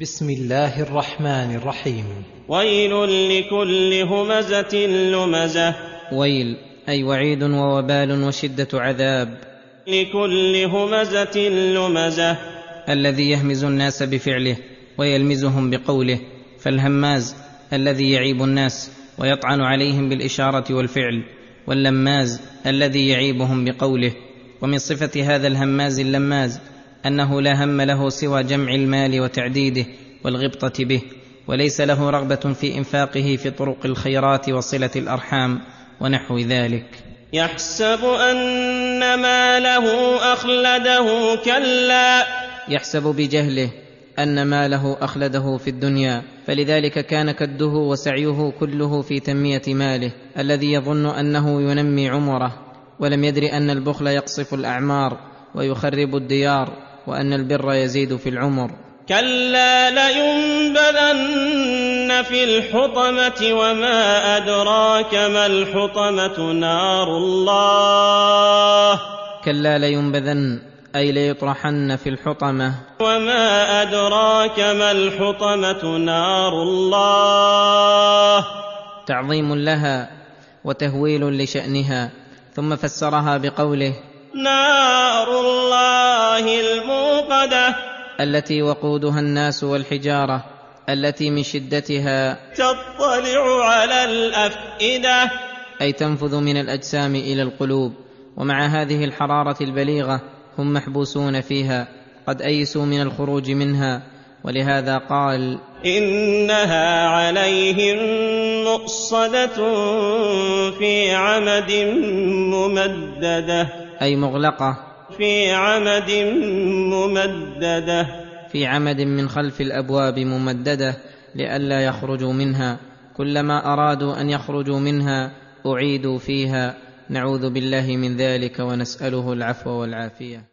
بسم الله الرحمن الرحيم. ويل لكل همزة لمزة. ويل أي وعيد ووبال وشدة عذاب. لكل همزة لمزة. الذي يهمز الناس بفعله ويلمزهم بقوله. فالهماز الذي يعيب الناس ويطعن عليهم بالإشارة والفعل. واللماز الذي يعيبهم بقوله. ومن صفة هذا الهماز اللماز أنه لا هم له سوى جمع المال وتعديده والغبطة به وليس له رغبة في إنفاقه في طرق الخيرات وصلة الأرحام ونحو ذلك. يحسب أن ماله أخلده كلا. يحسب بجهله أن ماله أخلده في الدنيا فلذلك كان كده وسعيه كله في تنمية ماله الذي يظن أنه ينمي عمره ولم يدر أن البخل يقصف الأعمار ويخرب الديار. وأن البر يزيد في العمر. كلا لينبذن في الحطمة وما أدراك ما الحطمة نار الله. كلا لينبذن أي ليطرحن في الحطمة. وما أدراك ما الحطمة نار الله. تعظيم لها وتهويل لشأنها ثم فسرها بقوله. نار الله. التي وقودها الناس والحجارة التي من شدتها تطلع على الأفئدة. أي تنفذ من الأجسام إلى القلوب. ومع هذه الحرارة البليغة هم محبوسون فيها قد أيسوا من الخروج منها. ولهذا قال إنها عليهم مؤصدة في عمد ممددة. أي مغلقة في عمد ممددة. في عمد من خلف الأبواب ممددة لئلا يخرجوا منها. كلما أرادوا أن يخرجوا منها أعيدوا فيها. نعوذ بالله من ذلك ونسأله العفو والعافية.